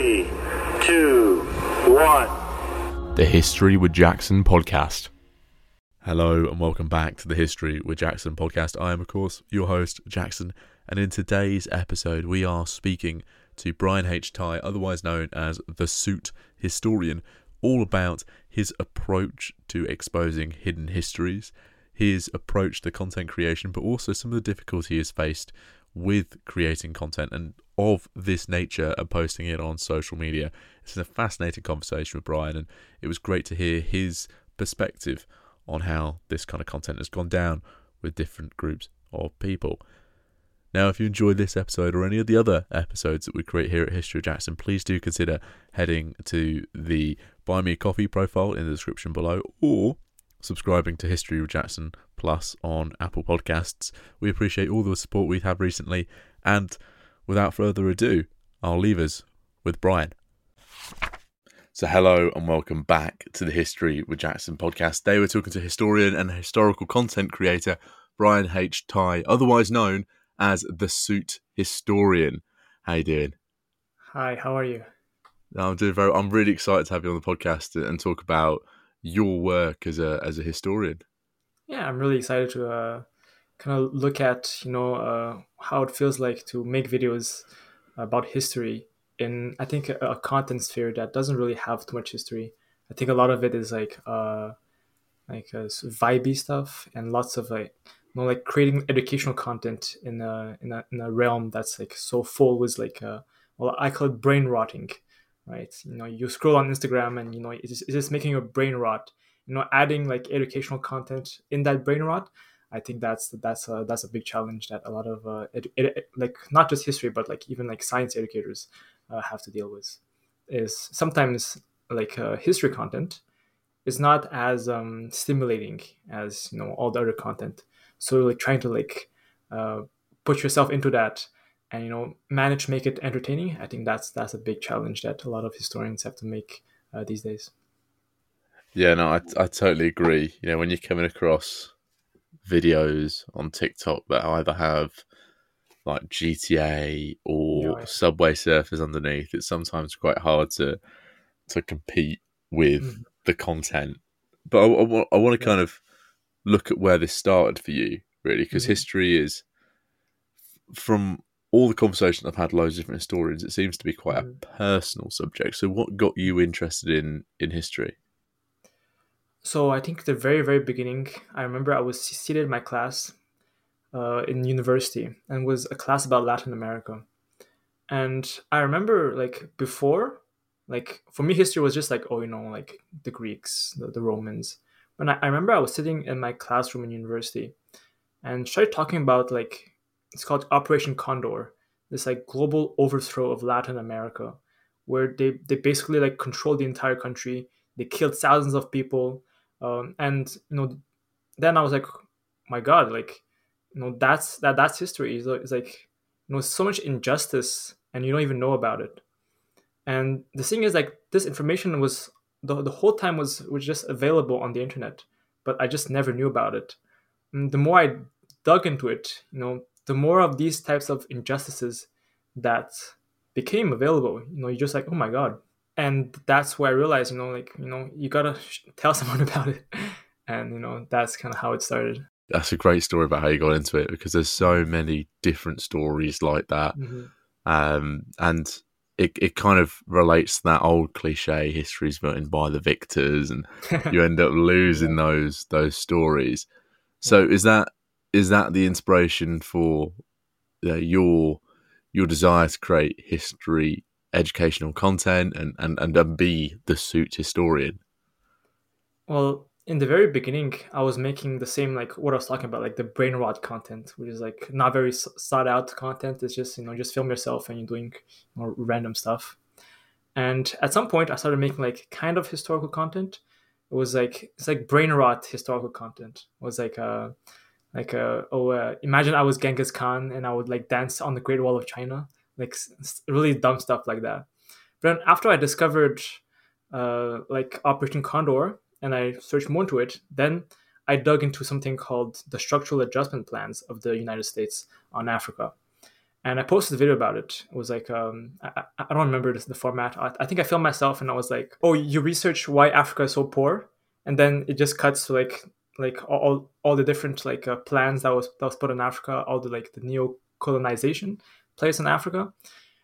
Three, two, one. The History with Jackson podcast. Hello and welcome back to the History with Jackson podcast. I am, of course, your host, Jackson, and in today's episode, we are speaking to Brian H. Thai, otherwise known as the Suit Historian, all about his approach to exposing hidden histories, his approach to content creation, but also some of the difficulty he has faced with creating content and of this nature and posting it on social media. It's a fascinating conversation with Brian, and it was great to hear his perspective on how this kind of content has gone down with different groups of people. Now, if you enjoyed this episode or any of the other episodes that we create here at History of Jackson, please do consider heading to the Buy Me a Coffee profile in the description below or subscribing to History of Jackson Plus on Apple Podcasts. We appreciate all the support we've had recently, and without further ado, I'll leave us with Brian. So, hello and welcome back to the History with Jackson podcast. Today, we're talking to historian and historical content creator Brian H. Thai, otherwise known as the Suit Historian. How you doing? Hi, how are you? I'm doing very. I'm really excited to have you on the podcast and talk about your work as a as a historian. Yeah, I'm really excited to uh, kind of look at you know uh, how it feels like to make videos about history in I think a, a, content sphere that doesn't really have too much history. I think a lot of it is like uh, like uh, vibey stuff and lots of like you know like creating educational content in a in a, in a realm that's like so full with like uh, well I call it brain rotting right you know you scroll on instagram and you know it's it's just making your brain rot you know adding like educational content in that brain rot i think that's that's a, that's a big challenge that a lot of uh, like not just history but like even like science educators uh, have to deal with is sometimes like uh, history content is not as um, stimulating as you know all the other content. So like trying to like uh, put yourself into that and you know manage make it entertaining i think that's that's a big challenge that a lot of historians have to make uh, these days. Yeah no I, I totally agree. You know when you're coming across videos on tiktok that either have like gta or subway surfers underneath it's sometimes quite hard to to compete with mm. the content but i, I, I want to yeah. kind of look at where this started for you really because mm-hmm. history is from all the conversations I've had, loads of different historians, it seems to be quite a mm. personal subject. So, what got you interested in in history? So, I think the very very beginning, I remember I was seated in my class uh, in university, and was a class about Latin America. And I remember like before, like for me, history was just like oh, you know, like the Greeks, the, the Romans. When I, I remember I was sitting in my classroom in university, and started talking about like it's called Operation Condor. This like global overthrow of Latin America, where they they basically like controlled the entire country. They killed thousands of people, um, and you know, then I was like, my God, like, you know, that's that that's history. It's like, it's like you know, so much injustice, and you don't even know about it. And the thing is, like, this information was the, the whole time was was just available on the internet, but I just never knew about it. And the more I dug into it, you know, the more of these types of injustices that became available, you know, you're just like, oh my god. And that's where I realized, you know, like, you know, you gotta tell someone about it. And, you know, that's kind of how it started. That's a great story about how you got into it because there's so many different stories like that. Mm-hmm. Um, and it, it kind of relates to that old cliche history's written by the victors and you end up losing yeah. those those stories. So is that is that the inspiration for uh, your your desire to create history educational content and, and and be the suit historian? Well in the very beginning i was making the same like what i was talking about like the brain rot content which is like not very sought out content. It's just you know just film yourself and you're doing random stuff. And at some point i started making like kind of historical content. It was like it's like brain rot historical content. It was like uh like uh, oh uh, imagine i was genghis khan and i would like dance on the great wall of china like really dumb stuff like that but then after i discovered uh, like operation condor and i searched more into it then i dug into something called the structural adjustment plans of the united states on africa and I posted a video about it. It was like um, I, I don't remember the, format. I, I, think I filmed myself, and I was like, "Oh, you research why Africa is so poor," and then it just cuts to like like all all the different like uh, plans that was that was put in Africa, all the like the neo colonization place in Africa,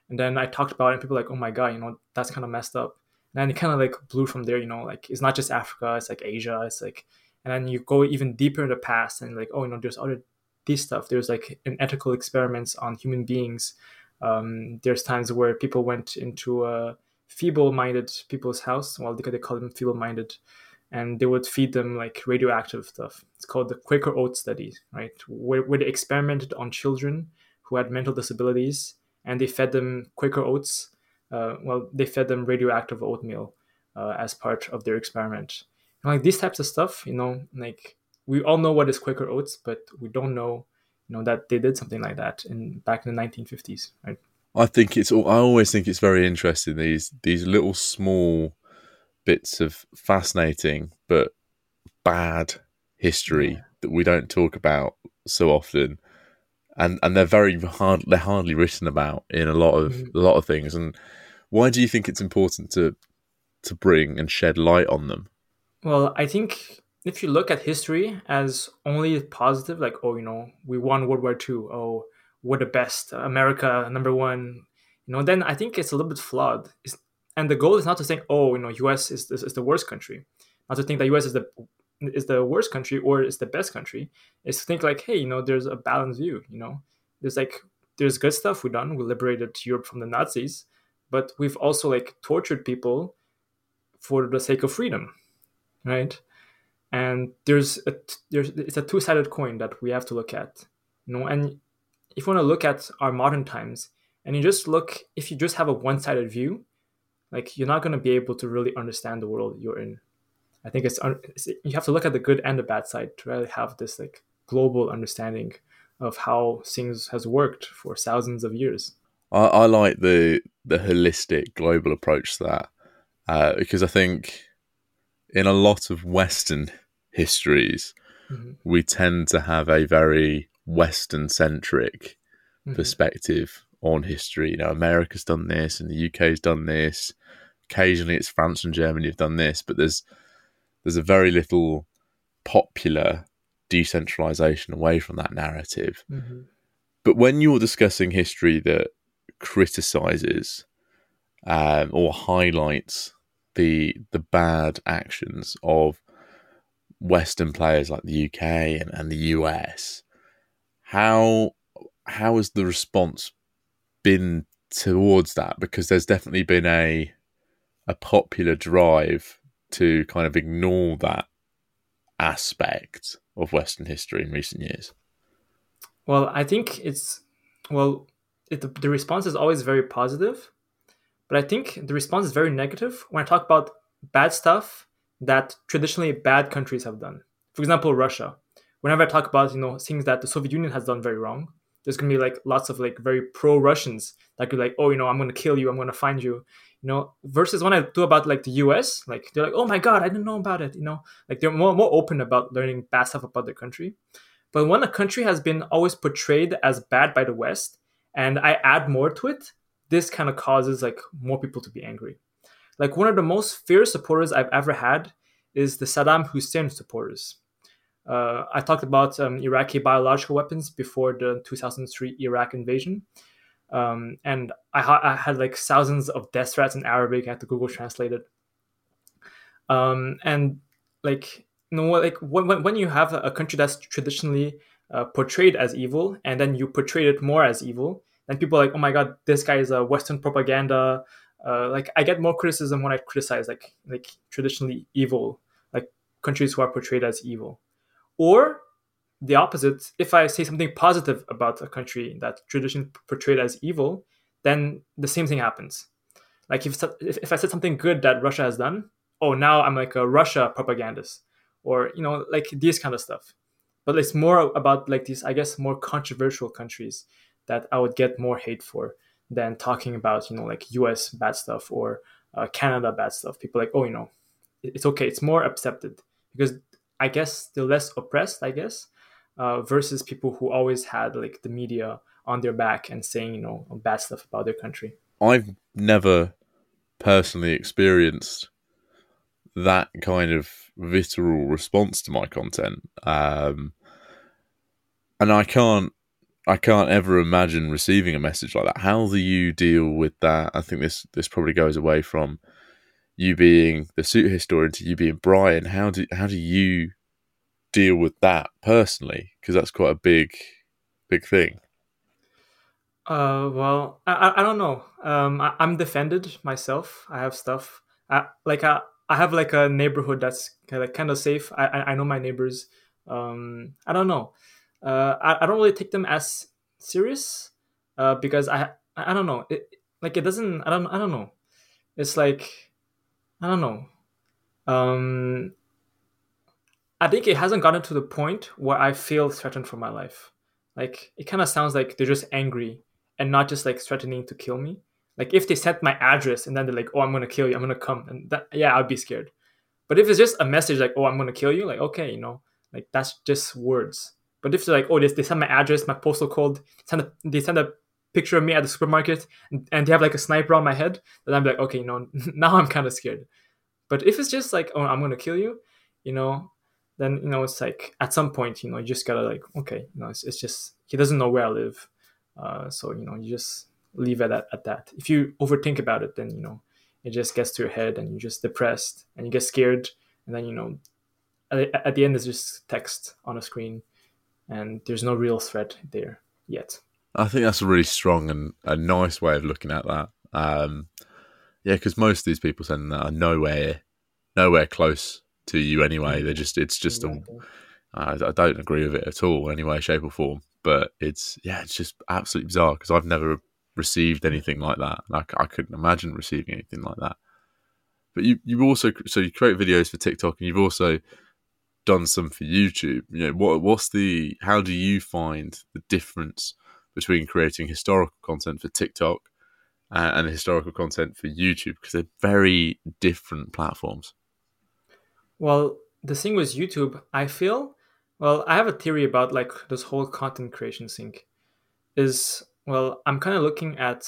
and then I talked about it, and people like, "Oh my god, you know that's kind of messed up." And then it kind of like blew from there. You know, like it's not just Africa; it's like Asia. It's like, and then you go even deeper in the past, and like, oh, you know, there's other this stuff. There's like an ethical experiments on human beings. Um, there's times where people went into a feeble-minded people's house. Well, they, they call them feeble-minded, and they would feed them like radioactive stuff. It's called the Quaker Oat study, right? Where, where they experimented on children who had mental disabilities, and they fed them Quaker oats. Uh, well, they fed them radioactive oatmeal uh, as part of their experiment. And like these types of stuff, you know, like we all know what is Quaker Oats, but we don't know, you know, that they did something like that in back in the 1950s, right? I think it's. All I always think it's very interesting these these little small bits of fascinating but bad history yeah. that we don't talk about so often, and and they're very hard. They're hardly written about in a lot of mm-hmm. a lot of things. And why do you think it's important to to bring and shed light on them? Well, I think if you look at history as only positive, like oh, you know, we won World War II, oh, we're the best, America number one, you know, then I think it's a little bit flawed. It's, and the goal is not to think, oh, you know, U.S. is, is, is the worst country, not to think that U.S. is the is the worst country or is the best country. Is to think like, hey, you know, there's a balanced view. You know, there's like there's good stuff we've done. We liberated Europe from the Nazis, but we've also like tortured people for the sake of freedom, right? and there's a there's it's a two-sided coin that we have to look at you know and if you want to look at our modern times and you just look if you just have a one-sided view like you're not going to be able to really understand the world you're in i think it's, it's you have to look at the good and the bad side to really have this like global understanding of how things has worked for thousands of years i, I like the the holistic global approach to that uh, because i think in a lot of Western histories, mm-hmm. we tend to have a very Western centric mm-hmm. perspective on history. You know, America's done this and the UK's done this. Occasionally it's France and Germany have done this, but there's there's a very little popular decentralization away from that narrative. Mm-hmm. But when you're discussing history that criticizes um, or highlights the the bad actions of Western players like the UK and, and the US, how how has the response been towards that? Because there's definitely been a a popular drive to kind of ignore that aspect of Western history in recent years. Well, I think it's well, it, the, response is always very positive, but I think the response is very negative when I talk about bad stuff that traditionally bad countries have done. For example, Russia. Whenever I talk about you know things that the Soviet Union has done very wrong, there's gonna be like lots of like very pro Russians that could like, oh, you know, I'm gonna kill you, I'm gonna find you, you know. Versus when I do about like the U.S., like they're like, oh my god, I didn't know about it, you know. Like they're more more open about learning bad stuff about their country. But when a country has been always portrayed as bad by the West, and I add more to it, this kind of causes like more people to be angry. Like one of the most fierce supporters I've ever had is the Saddam Hussein supporters. Uh, I talked about um, Iraqi biological weapons before the 2003 Iraq invasion. Um, and I, ha- I, had like thousands of death threats in Arabic. I had to Google Translate it. Um, and like, you know, like when, when you have a country that's traditionally uh, portrayed as evil and then you portray it more as evil, then people are like, oh my god, this guy is a Western propaganda. Uh, like I get more criticism when I criticize like like traditionally evil like countries who are portrayed as evil, or the opposite. If I say something positive about a country that traditionally portrayed as evil, then the same thing happens. Like if if I said something good that Russia has done, oh now I'm like a Russia propagandist, or you know like these kind of stuff. But it's more about like these I guess more controversial countries that I would get more hate for than talking about you know like U.S. bad stuff or uh, Canada bad stuff. People like oh you know it's okay. It's more accepted because I guess they're less oppressed. I guess uh, versus people who always had like the media on their back and saying you know bad stuff about their country. I've never personally experienced that kind of visceral response to my content, um, and I can't. I can't ever imagine receiving a message like that. How do you deal with that? I think this this probably goes away from you being the suit historian to you being Brian. How do how do you deal with that personally? Because that's quite a big big thing. Uh, well, I, I don't know. Um, I, am defended myself. I have stuff. I, like I, I have like a neighborhood that's kind of safe. I, I know my neighbors. Um, I don't know. Uh, I, I don't really take them as serious. Uh, because I, I don't know. It like it doesn't. I don't. I don't know. It's like, I don't know. Um, I think it hasn't gotten to the point where I feel threatened for my life. Like it kind of sounds like they're just angry and not just like threatening to kill me. Like if they sent my address and then they're like, "Oh, I'm gonna kill you. I'm gonna come," and that yeah, I'd be scared. But if it's just a message like, "Oh, I'm gonna kill you," like okay, you know, like that's just words. But if they're like, "Oh, they, they send my address, my postal code, send a, they send a picture of me at the supermarket, and, and they have like a sniper on my head," then I'm like, okay, you know, now I'm kind of scared. But if it's just like, "Oh, I'm gonna kill you," you know, then you know it's like at some point, you know, you just gotta like, okay, you know, it's, it's just he doesn't know where I live uh, so you know, you just leave it at, at that. If you overthink about it, then you know it just gets to your head, and you're just depressed, and you get scared, and then you know, at, at the end, it's just text on a screen, and there's no real threat there yet. I think that's a really strong and a nice way of looking at that. Um, yeah, because most of these people sending that are nowhere, nowhere close to you anyway. They're just, it's just a, I, I don't agree with it at all, any way, shape, or form but it's yeah, it's just absolutely bizarre because I've never received anything like that. Like I couldn't imagine receiving anything like that. But you you also so you create videos for TikTok and you've also done some for YouTube. You know what what's the how do you find the difference between creating historical content for TikTok uh, and historical content for YouTube because they're very different platforms. Well, the thing with YouTube, I feel well, I have a theory about like this whole content creation thing. Is well, I'm kind of looking at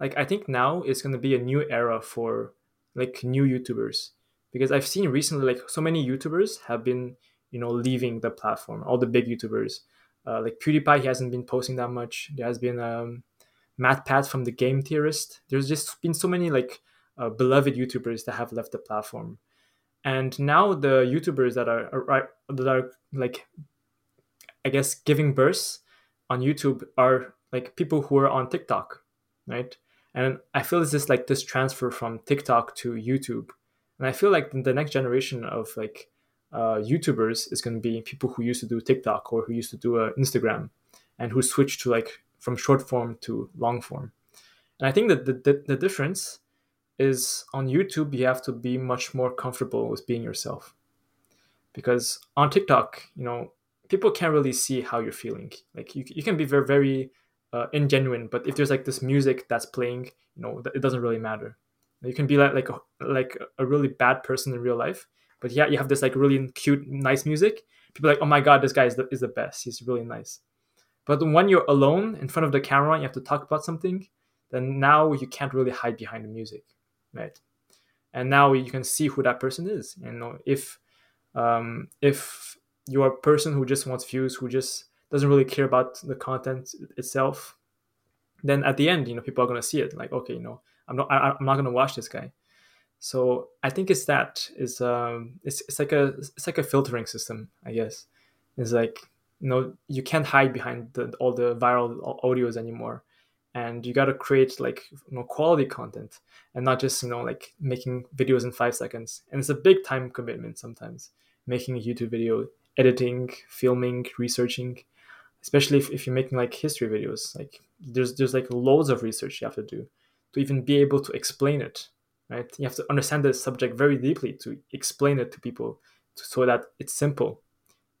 like I think now is going to be a new era for like new YouTubers because I've seen recently like so many YouTubers have been you know leaving the platform. All the big YouTubers, uh, like PewDiePie, he hasn't been posting that much. There has been um, MatPat from the Game Theorist. There's just been so many like uh, beloved YouTubers that have left the platform and now the youtubers that are, that are like i guess giving birth on youtube are like people who are on tiktok right? And i feel it's just like this transfer from tiktok to youtube. And i feel like the next generation of like uh, youtubers is going to be people who used to do tiktok or who used to do uh, instagram and who switched to like from short form to long form. And i think that the, the, the difference is on YouTube, you have to be much more comfortable with being yourself. Because on TikTok, you know, people can't really see how you're feeling. Like you, you can be very, very uh, ingenuine, but if there's like this music that's playing, you know, it doesn't really matter. You can be like like a, like a really bad person in real life, but yeah, you have this like really cute, nice music. People like, oh my god, this guy is the, is the best. He's really nice. But when you're alone in front of the camera and you have to talk about something, then now you can't really hide behind the music right? And now you can see who that person is. You know, if um, if you're a person who just wants views, who just doesn't really care about the content itself, then at the end, you know, people are gonna see it. Like, okay, you know, I'm not, I, I'm not gonna watch this guy. So I think it's that is um, it's it's like a it's like a filtering system, I guess. It's like you know you can't hide behind the, all the viral audios anymore and you got to create like you know quality content and not just you know like making videos in five seconds. And it's a big time commitment sometimes making a youtube video editing filming researching especially if, if you're making like history videos. Like there's there's like loads of research you have to do to even be able to explain it right? You have to understand the subject very deeply to explain it to people so that it's simple.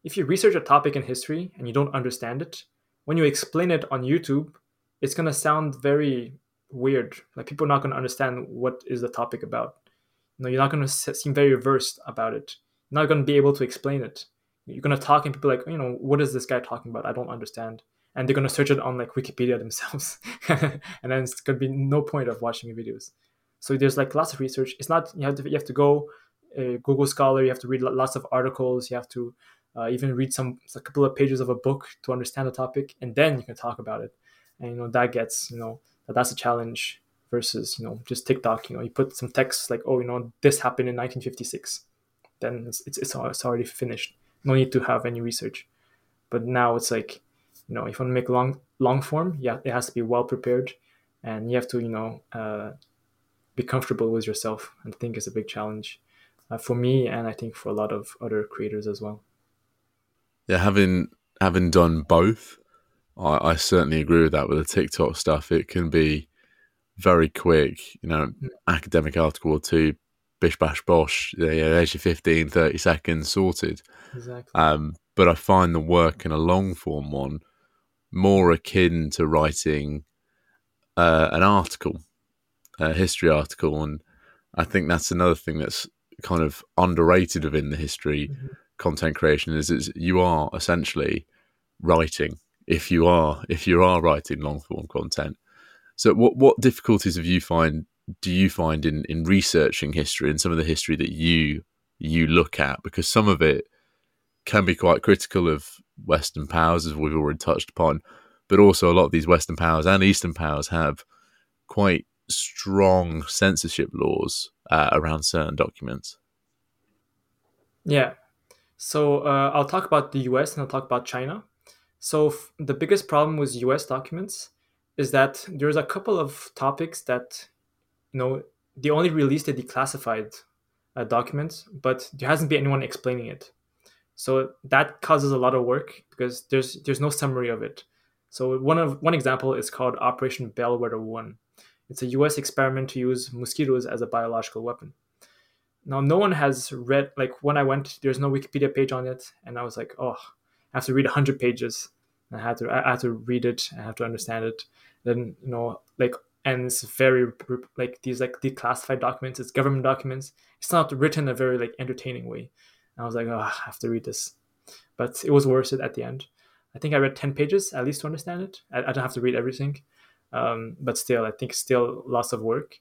If you research a topic in history and you don't understand it when you explain it on youtube it's going to sound very weird. Like people are not going to understand what is the topic about. You know, you're not going to seem very versed about it. You're not going to be able to explain it. You're going to talk and people like, you know, what is this guy talking about? I don't understand. and they're gonna search it on like Wikipedia themselves, and then it's gonna be no point of watching videos. So there's like lots of research. It's not you have to you have to go uh, Google Scholar. You have to read lots of articles. You have to uh, even read some a couple of pages of a book to understand the topic, and then you can talk about it. And you know that gets you know that that's a challenge versus you know just TikTok. You know you put some text like oh you know this happened in 1956, then it's it's it's, already finished. No need to have any research. But now it's like you know if you want to make long long form, yeah, it has to be well prepared, and you have to you know uh, be comfortable with yourself. And I think is a big challenge uh, for me, and I think for a lot of other creators as well yeah, having having done both, I, I certainly agree with that. With the TikTok stuff, it can be very quick. You know, mm. academic article or two, bish bash bosh. Yeah, yeah, there's your 15, 30 seconds sorted. Exactly. Um, but I find the work in a long form one more akin to writing uh, an article, a history article, and I think that's another thing that's kind of underrated within the history. Mm-hmm content creation is, is you are essentially writing if you are if you are writing long form content. So what what difficulties have you find do you find in in researching history and some of the history that you you look at because some of it can be quite critical of Western powers as we've already touched upon, but also a lot of these Western powers and Eastern powers have quite strong censorship laws uh, around certain documents. Yeah, so uh, I'll talk about the US and I'll talk about China. So f- the biggest problem with US documents is that there's a couple of topics that, you know, they only released the declassified uh, documents, but there hasn't been anyone explaining it. So that causes a lot of work because there's there's no summary of it. So one of one example is called Operation Bellwether One. It's a U.S. experiment to use mosquitoes as a biological weapon. Now, no one has read, like, when I went, there's no Wikipedia page on it. And I was like, oh, I have to read 100 pages. I had to, I had to read it. I have to understand it. Then, you know, like, and it's very, like, these, like, declassified documents, it's government documents. It's not written in a very, like, entertaining way. And I was like, oh, I have to read this. But it was worth it at the end. I think I read 10 pages at least to understand it. I, I don't have to read everything. Um, but still, I think still lots of work.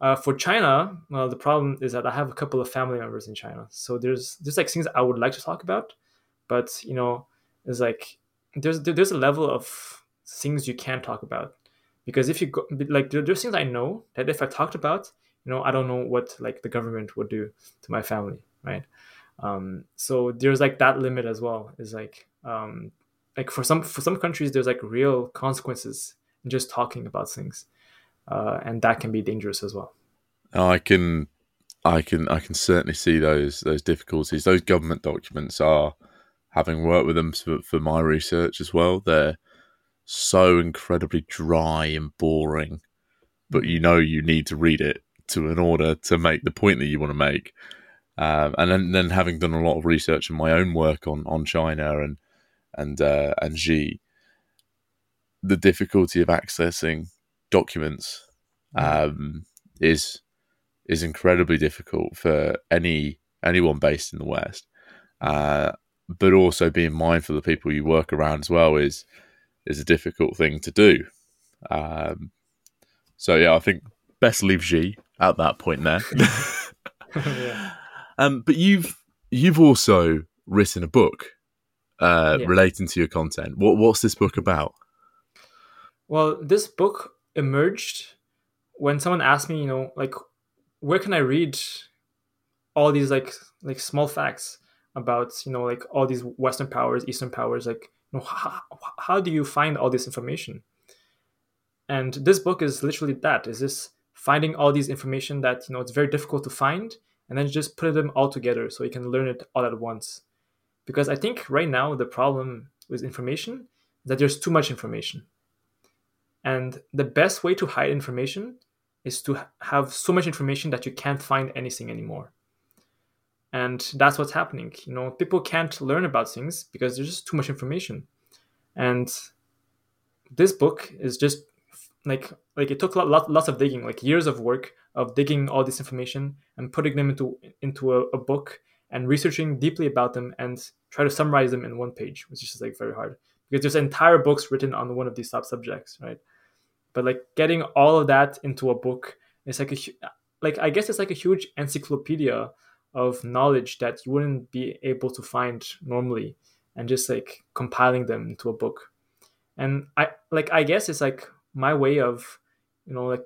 Uh, for China, well, the problem is that I have a couple of family members in China, so there's there's like things I would like to talk about, but you know, it's like there's there's a level of things you can't talk about because if you go like there, there's things I know that if I talked about, you know, I don't know what like the government would do to my family, right? Um, so there's like that limit as well. Is like um, like for some for some countries there's like real consequences in just talking about things uh, and that can be dangerous as well. I can, I can, I can certainly see those those difficulties. Those government documents are, having worked with them for, for my research as well. They're so incredibly dry and boring, but you know you need to read it to in order to make the point that you want to make. Um, and then, then having done a lot of research in my own work on, on China and and uh, and Xi, the difficulty of accessing documents mm. um, is is incredibly difficult for any anyone based in the West. Uh, but also being mindful of the people you work around as well is is a difficult thing to do. Um, so yeah, I think best leave Xi at that point there. yeah. um, but you've you've also written a book uh, yeah. relating to your content. What what's this book about? Well, this book emerged when someone asked me, you know, like where can I read all these like like small facts about you know like all these Western powers, Eastern powers, like you know how, how do you find all this information? And this book is literally that. Is this finding all these information that you know it's very difficult to find, and then just put them all together so you can learn it all at once. Because I think right now the problem with information is that there's too much information and the best way to hide information is to have so much information that you can't find anything anymore. And that's what's happening. You know, people can't learn about things because there's just too much information. And this book is just like like it took lot, lots of digging, like years of work of digging all this information and putting them into into a, a book and researching deeply about them and try to summarize them in one page, which is like very hard because there's entire books written on one of these sub subjects, right? But like getting all of that into a book is like a like I guess it's like a huge encyclopedia of knowledge that you wouldn't be able to find normally, and just like compiling them into a book. And I like I guess it's like my way of you know like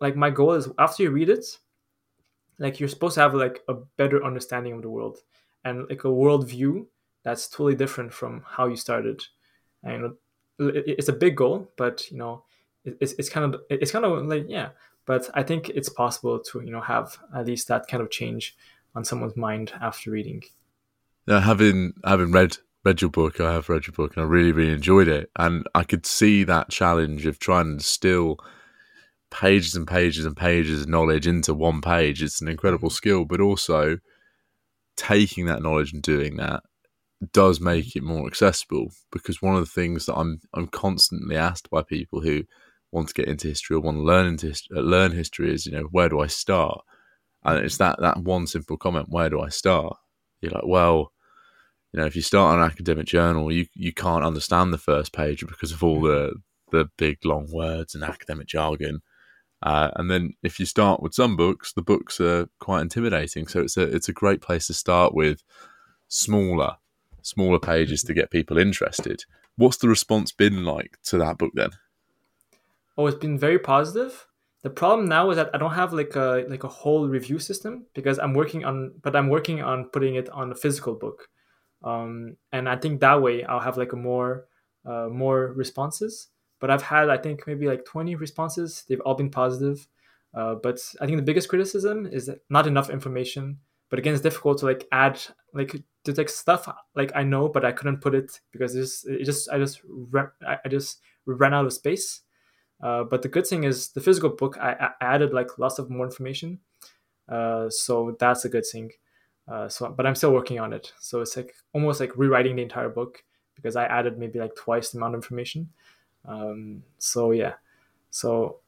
like my goal is after you read it like you're supposed to have like a better understanding of the world and like a worldview that's totally different from how you started and it's a big goal but you know it's, it's kind of it's kind of like yeah but i think it's possible to you know have at least that kind of change on someone's mind after reading. Yeah having having read read your book i have read your book and i really really enjoyed it. And i could see that challenge of trying to distill pages and pages and pages of knowledge into one page. It's an incredible skill, but also taking that knowledge and doing that does make it more accessible because one of the things that I'm I'm constantly asked by people who want to get into history or want to learn into learn history is you know where do I start and it's that that one simple comment where do I start you're like well you know if you start an academic journal you you can't understand the first page because of all the the big long words and academic jargon uh, and then if you start with some books, the books are quite intimidating. So it's a it's a great place to start with smaller smaller pages to get people interested. What's the response been like to that book then? Oh, it's been very positive. The problem now is that I don't have like a like a whole review system because I'm working on but I'm working on putting it on a physical book. Um, and I think that way I'll have like a more uh, more responses but I've had I think maybe like 20 responses. They've all been positive. Uh, but I think the biggest criticism is not enough information. But again, it's difficult to like add like to take stuff like I know, but I couldn't put it because it just it just I just I just ran out of space. Uh, but the good thing is the physical book I, I added like lots of more information, uh, so that's a good thing. Uh, so, but I'm still working on it. So it's like almost like rewriting the entire book because I added maybe like twice the amount of information. Um, so yeah, so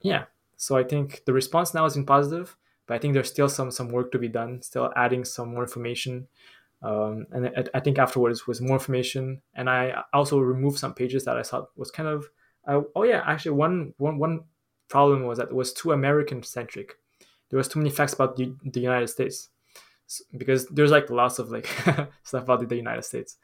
yeah, so I think the response now has been positive, but I think there's still some some work to be done. Still adding some more information, um, and I, I, think afterwards was more information, and I also removed some pages that I thought was kind of uh, oh yeah, actually one one one problem was that it was too American centric. There was too many facts about the, the United States because there's like lots of like stuff about the United States.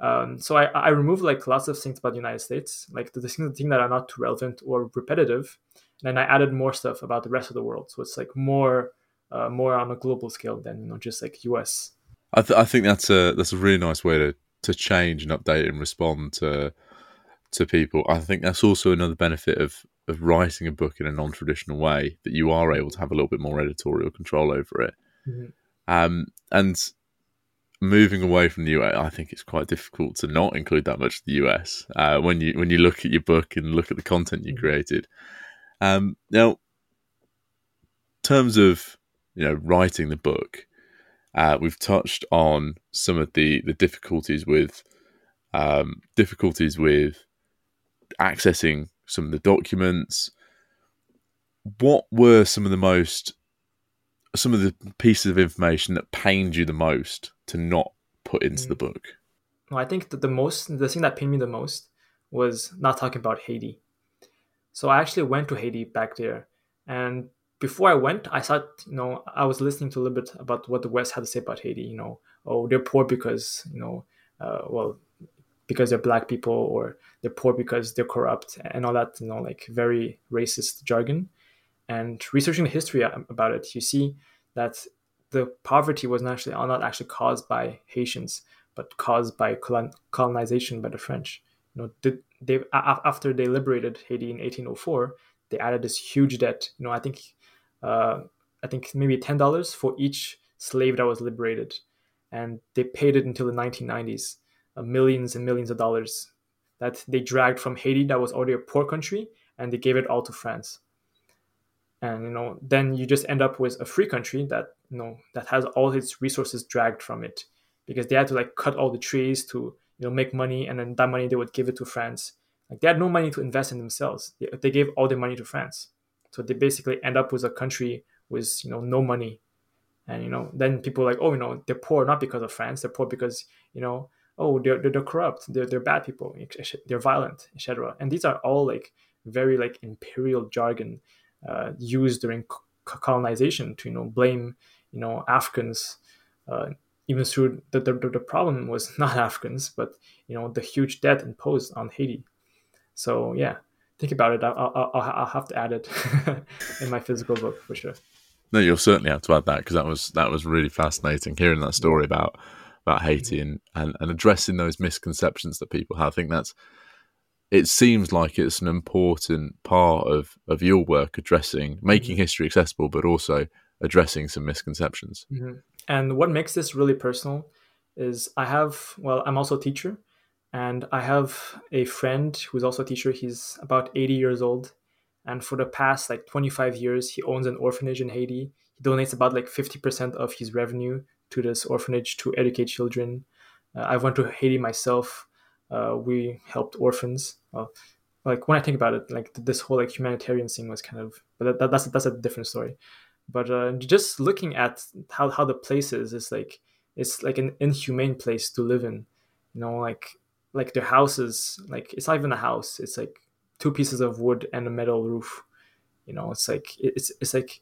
Um, so I, I removed like lots of things about the United States, like the, the things that are not too relevant or repetitive, and then I added more stuff about the rest of the world. So it's like more uh, more on a global scale than you know just like US. I, th- I think that's a that's a really nice way to to change and update and respond to to people. I think that's also another benefit of of writing a book in a non traditional way that you are able to have a little bit more editorial control over it. Mm-hmm. Um, and moving away from the US, I think it's quite difficult to not include that much of the US uh, when you when you look at your book and look at the content you mm. created. Um, now, in terms of you know writing the book, uh, we've touched on some of the the difficulties with um, difficulties with accessing some of the documents. What were some of the most some of the pieces of information that pained you the most to not put into mm. the book? Well, I think that the most, the thing that pained me the most was not talking about Haiti. So I actually went to Haiti back there, and before I went, I thought, you know, I was listening to a little bit about what the West had to say about Haiti. You know, oh, they're poor because, you know, uh, well, because they're black people, or they're poor because they're corrupt, and all that, you know, like very racist jargon. And researching the history about it, you see that the poverty was actually not actually caused by Haitians, but caused by colonization by the French. You know, they after they liberated Haiti in 1804, they added this huge debt. You know, I think uh, I think maybe ten dollars for each slave that was liberated, and they paid it until the 1990s, uh, Uh, millions and millions of dollars that they dragged from Haiti, that was already a poor country, and they gave it all to France. And you know then you just end up with a free country that you know that has all its resources dragged from it because they had to like cut all the trees to you know make money and then that money they would give it to france. Like they had no money to invest in themselves. They, they gave all their money to france. So they basically end up with a country with you know no money. And you know then people are like oh you know they're poor not because of france. They're poor because you know oh they're, they're, they're corrupt. They're, they're bad people they're violent etc and these are all like very like imperial jargon uh, used during colonization to you know blame you know Africans. Uh, even through the, the, the problem was not Africans but you know the huge debt imposed on Haiti. So yeah think about it. I'll, I'll, I'll have to add it in my physical book for sure. No you'll certainly have to add that because that was that was really fascinating hearing that story about about Haiti and, and, and addressing those misconceptions that people have. I think that's it seems like it's an important part of, of your work addressing making mm-hmm. history accessible but also addressing some misconceptions. Mm-hmm. and what makes this really personal is i have well i'm also a teacher and i have a friend who's also a teacher. He's about 80 years old. And for the past like 25 years he owns an orphanage in haiti. He donates about like 50% of his revenue to this orphanage to educate children uh, i went to haiti myself uh, we helped orphans. Well, like when I think about it, like this whole like humanitarian thing was kind of, but that, that's that's a different story. But uh, just looking at how how the place is, is like it's like an inhumane place to live in. You know, like like their houses, like it's not even a house. It's like two pieces of wood and a metal roof. You know, it's like it's it's like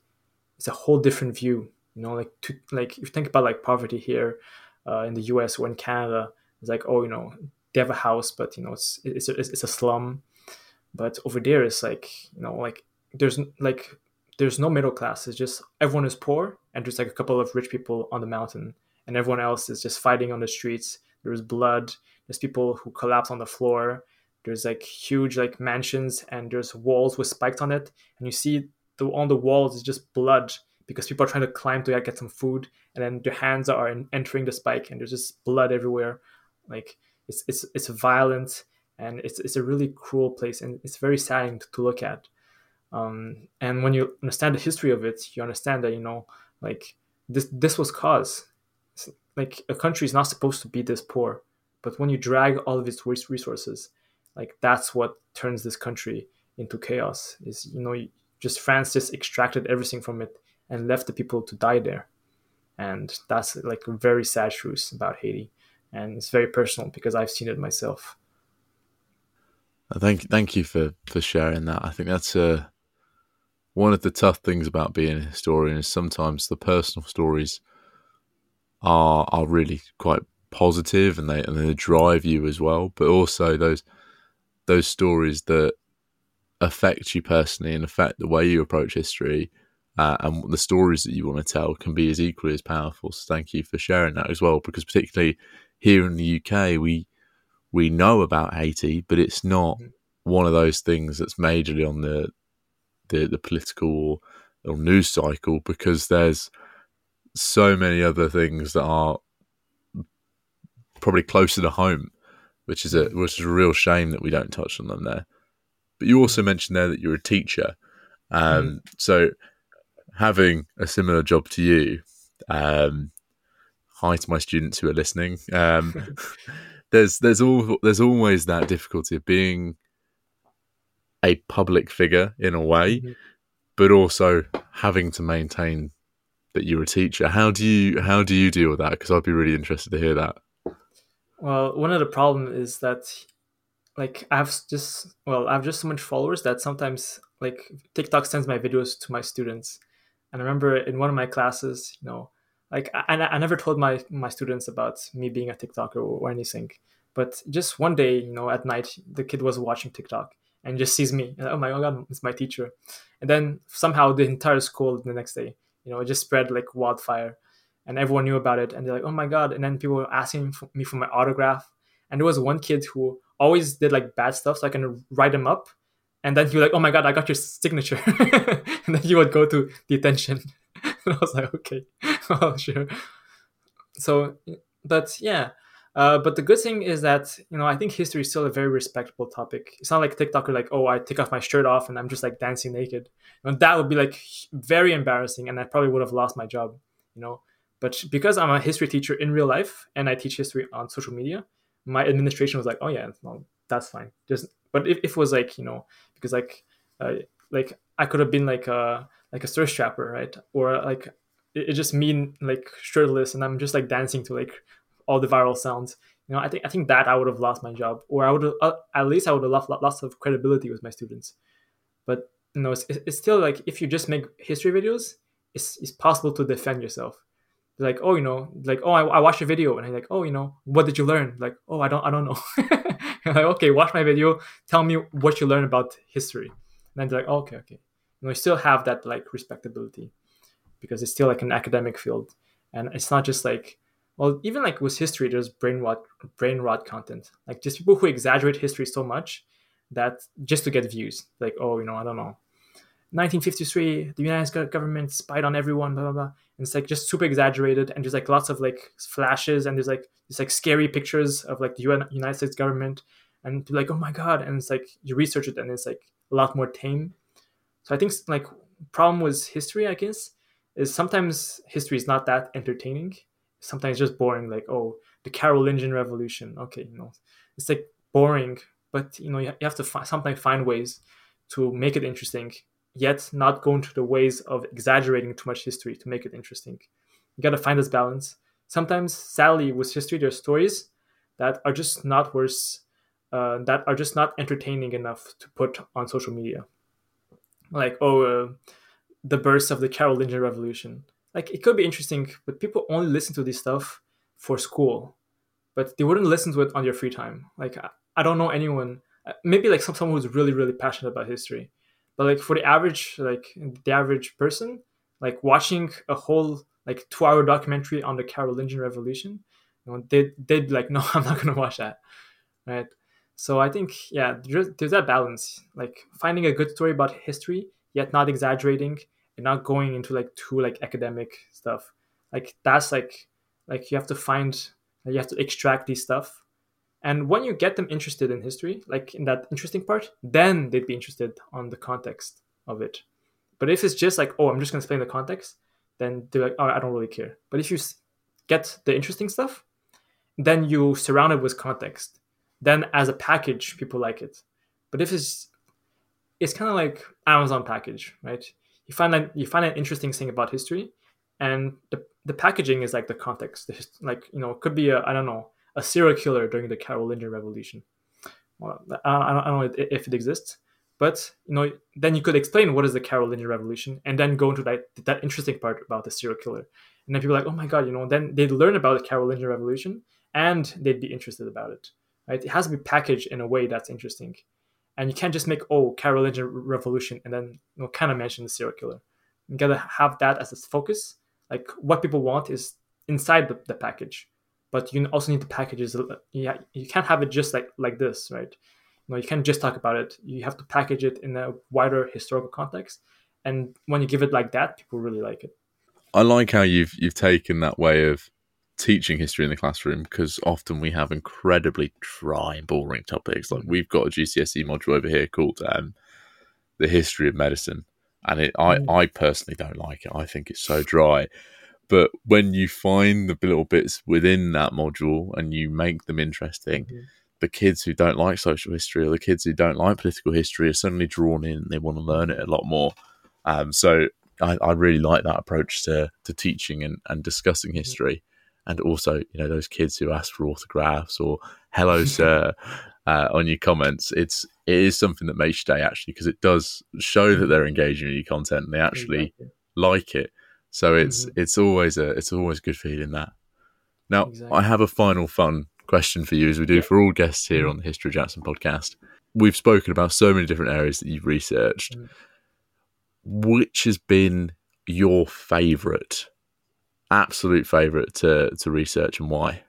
it's a whole different view. You know, like to like if you think about like poverty here uh, in the U.S. or in Canada, it's like oh, you know, they have a house, but you know it's it's a, it's a slum. But over there, it's like you know like there's like there's no middle class. It's just everyone is poor, and there's like a couple of rich people on the mountain, and everyone else is just fighting on the streets. There's blood. There's people who collapse on the floor. There's like huge like mansions, and there's walls with spikes on it, and you see the on the walls is just blood because people are trying to climb to get some food, and then their hands are entering the spike, and there's just blood everywhere. Like it's it's it's violent and it's it's a really cruel place and it's very saddening to, look at. Um, and when you understand the history of it, you understand that you know like this this was cause. It's like a country is not supposed to be this poor, but when you drag all of its resources, like that's what turns this country into chaos. Is you know just France just extracted everything from it and left the people to die there, and that's like a very sad truth about Haiti and it's very personal because I've seen it myself. Thank thank you for for sharing that. I think that's a uh, one of the tough things about being a historian is sometimes the personal stories are are really quite positive and they and they drive you as well, but also those those stories that affect you personally and affect the way you approach history uh, and the stories that you want to tell can be as equally as powerful. So thank you for sharing that as well, because particularly here in the UK, we we know about Haiti, but it's not mm-hmm. one of those things that's majorly on the the, the political or, or news cycle because there's so many other things that are probably closer to home, which is a which is a real shame that we don't touch on them there. But you also mm-hmm. mentioned there that you're a teacher, um, mm. so having a similar job to you, um, hi to my students who are listening. Um, there's there's all there's always that difficulty of being a public figure in a way, mm-hmm. but also having to maintain that you're a teacher. How do you how do you deal with that? Because I'd be really interested to hear that. Well, one of the problems is that like I have just well I have just so much followers that sometimes like TikTok sends my videos to my students, and I remember in one of my classes, you know, like I, I never told my my students about me being a tiktoker or, anything but just one day you know at night the kid was watching tiktok and just sees me. And, oh my god it's my teacher. And then somehow the entire school the next day you know it just spread like wildfire and everyone knew about it. And they're like oh my god. And then people were asking me for my autograph. And there was one kid who always did like bad stuff so i can write him up and then he was like oh my god i got your signature and then he would go to detention and i was like okay oh sure so but yeah uh, but the good thing is that you know I think history is still a very respectable topic. It's not like TikTok like, oh, I take off my shirt off and I'm just like dancing naked. You that would be like very embarrassing, and I probably would have lost my job. You know, but because I'm a history teacher in real life and I teach history on social media, my administration was like, oh yeah, well, that's fine. Just but if, if it was like you know because like uh, like I could have been like a like a thirst trapper, right? Or like it, it just mean like shirtless and I'm just like dancing to like all the viral sounds. You know, I think I think that I would have lost my job, or I would have, uh, at least I would have lost lots of credibility with my students. But you know, it's, it's still like if you just make history videos, it's, it's possible to defend yourself. Like, oh, you know, like, oh, I, I watched a video, and I'm like, oh, you know, what did you learn? Like, oh, I don't, I don't know. like, okay, watch my video, tell me what you learned about history, and they're like, oh, okay, okay. You know, still have that like respectability because it's still like an academic field, and it's not just like well, even like with history, there's brain rot, brain rot content. Like just people who exaggerate history so much that just to get views. Like, oh, you know, I don't know, 1953, the United States government spied on everyone, blah blah blah. And it's like just super exaggerated, and there's like lots of like flashes, and there's like these like scary pictures of like the United States government, and like, oh my god, and it's like you research it, and it's like a lot more tame. So I think like problem with history, I guess, is sometimes history is not that entertaining. Sometimes just boring like oh the carolingian revolution. Okay you know it's like boring but you know you have to find, sometimes find ways to make it interesting yet not going to the ways of exaggerating too much history to make it interesting. You got to find this balance. Sometimes sadly with history there's stories that are just not worth uh, that are just not entertaining enough to put on social media. Like oh uh, the birth of the carolingian revolution. Like it could be interesting, but people only listen to this stuff for school, but they wouldn't listen to it on your free time. Like I, I don't know anyone, uh, maybe like some, someone who's really really passionate about history, but like for the average like the average person, like watching a whole like two hour documentary on the Carolingian Revolution, you know, they they'd be like, no, I'm not gonna watch that, right? So I think yeah, there's, there's that balance, like finding a good story about history yet not exaggerating and not going into like too like academic stuff like that's like like you have to find you have to extract these stuff and when you get them interested in history like in that interesting part then they'd be interested on the context of it. But if it's just like oh i'm just going to explain the context then they're like oh i don't really care. But if you get the interesting stuff then you surround it with context. Then as a package people like it. But if it's it's kind of like amazon package right? You find that you find an interesting thing about history and the, the packaging is like the context the, like you know it could be a i don't know a serial killer during the carolingian revolution. Well, I, don't, know if it exists but you know then you could explain what is the carolingian revolution and then go into that that interesting part about the serial killer. And then people are like oh my god you know then they'd learn about the carolingian revolution and they'd be interested about it right? It has to be packaged in a way that's interesting. And you can't just make oh Carolingian Revolution and then you know, kind of mention the serial killer. You gotta have that as its focus. Like what people want is inside the, the package, but you also need the packages. Yeah, you can't have it just like like this, right? You know, you can't just talk about it. You have to package it in a wider historical context, and when you give it like that, people really like it. I like how you've you've taken that way of teaching history in the classroom because often we have incredibly dry and boring topics. Like we've got a GCSE module over here called um, the history of medicine, and it I mm. I personally don't like it. I think it's so dry. But when you find the little bits within that module and you make them interesting, mm-hmm. the kids who don't like social history or the kids who don't like political history are suddenly drawn in. They want to learn it a lot more. Um, so I, I, really like that approach to to teaching and, and discussing mm-hmm. history and also you know those kids who ask for autographs or hello sir uh, on your comments it's it is something that makes your day actually because it does show that they're engaging in your content and they actually exactly. like it so it's mm-hmm. it's always a it's always a good feeling that now exactly. i have a final fun question for you as we do yeah. for all guests here mm-hmm. on the history of jackson podcast we've spoken about so many different areas that you've researched mm-hmm. which has been your favorite absolute favorite to to research and why?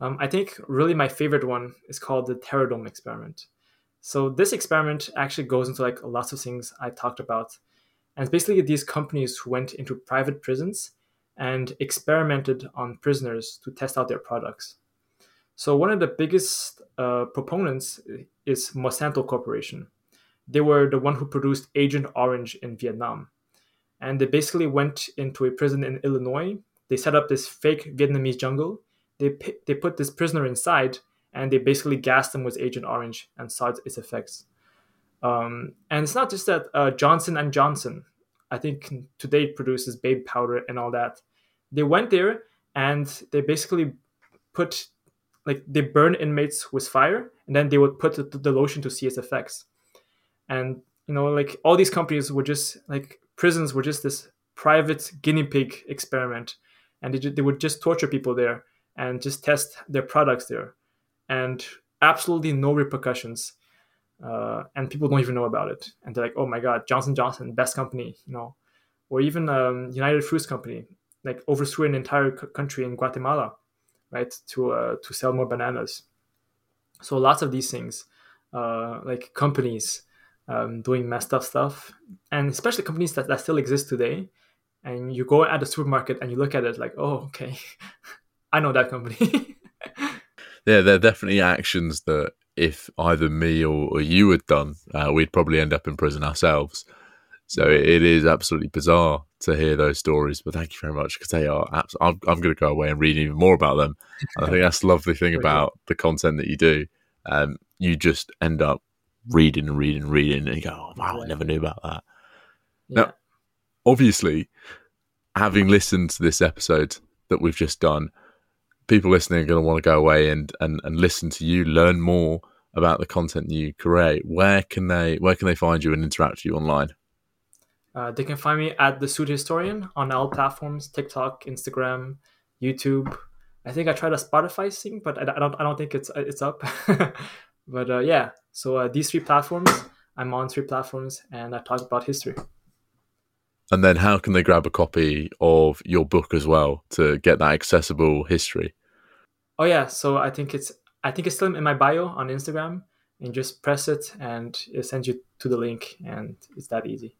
Um, I think really my favorite one is called the Terrordome experiment. So this experiment actually goes into like lots of things I've talked about, and it's basically these companies who went into private prisons and experimented on prisoners to test out their products. So one of the biggest uh, proponents is Monsanto Corporation. They were the one who produced Agent Orange in Vietnam, and they basically went into a prison in Illinois they set up this fake Vietnamese jungle. They they put this prisoner inside, and they basically gassed him with Agent Orange and saw its effects. Um, and it's not just that uh, Johnson and Johnson, I think today produces baby powder and all that. They went there and they basically put like they burn inmates with fire, and then they would put the, the lotion to see its effects. And you know, like all these companies were just like prisons were just this private guinea pig experiment, and they, they would just torture people there and just test their products there, and absolutely no repercussions. Uh, and people don't even know about it, and they're like, "Oh my God, Johnson Johnson, best company," you know, or even um, United Fruits Company, like overthrew an entire c- country in Guatemala, right, to uh, to sell more bananas. So lots of these things, uh, like companies um, doing messed up stuff, and especially companies that, that still exist today. And you go at the supermarket and you look at it like, oh, okay, I know that company. yeah, they're definitely actions that if either me or, or you had done, uh, we'd probably end up in prison ourselves. So it, it is absolutely bizarre to hear those stories. But thank you very much because they are. Abs- I'm, I'm going to go away and read even more about them. And I think that's the lovely thing about the content that you do. Um, you just end up reading and reading and reading, and you go, "Oh wow, I never knew about that." yeah. Now, obviously, having listened to this episode that we've just done, people listening are going to want to go away and, and, and listen to you, learn more about the content you create. Where can they Where can they find you and interact with you online? Uh, they can find me at the Suit Historian on all platforms: TikTok, Instagram, YouTube. I think I tried a Spotify thing, but I, I don't. I don't think it's it's up. but uh, yeah, so uh, these three platforms, I'm on three platforms, and I talk about history. And then, how can they grab a copy of your book as well to get that accessible history? Oh yeah, so I think it's I think it's still in my bio on Instagram, and just press it, and it sends you to the link, and it's that easy.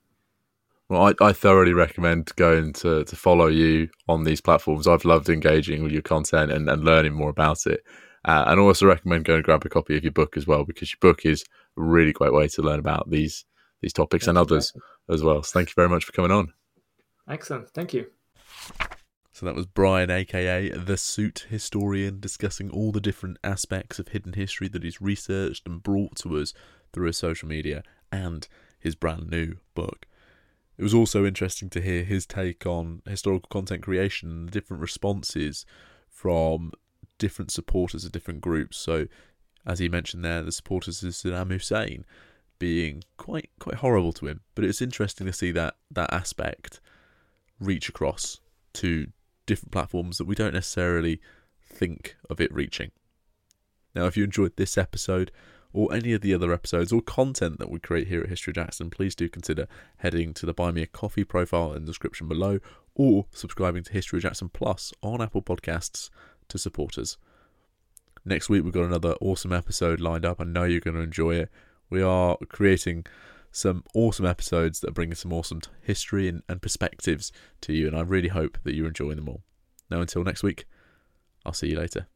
Well, I, I thoroughly recommend going to, to follow you on these platforms. I've loved engaging with your content and, and learning more about it. Uh, and also recommend going and grab a copy of your book as well, because your book is a really great way to learn about these these topics and others as well. So thank you very much for coming on. Excellent. Thank you. So that was Brian, aka the Suit Historian, discussing all the different aspects of hidden history that he's researched and brought to us through his social media and his brand new book. It was also interesting to hear his take on historical content creation and the different responses from different supporters of different groups. So, as he mentioned there, the supporters of Saddam Hussein being quite quite horrible to him. But it's interesting to see that that aspect reach across to different platforms that we don't necessarily think of it reaching. Now, if you enjoyed this episode or any of the other episodes or content that we create here at History Jackson, please do consider heading to the Buy Me a Coffee profile in the description below or subscribing to History Jackson Plus on Apple Podcasts to support us. Next week, we've got another awesome episode lined up. I know you're going to enjoy it. We are creating some awesome episodes that are bringing some awesome history and, and perspectives to you, and I really hope that you're enjoying them all. Now, until next week, I'll see you later.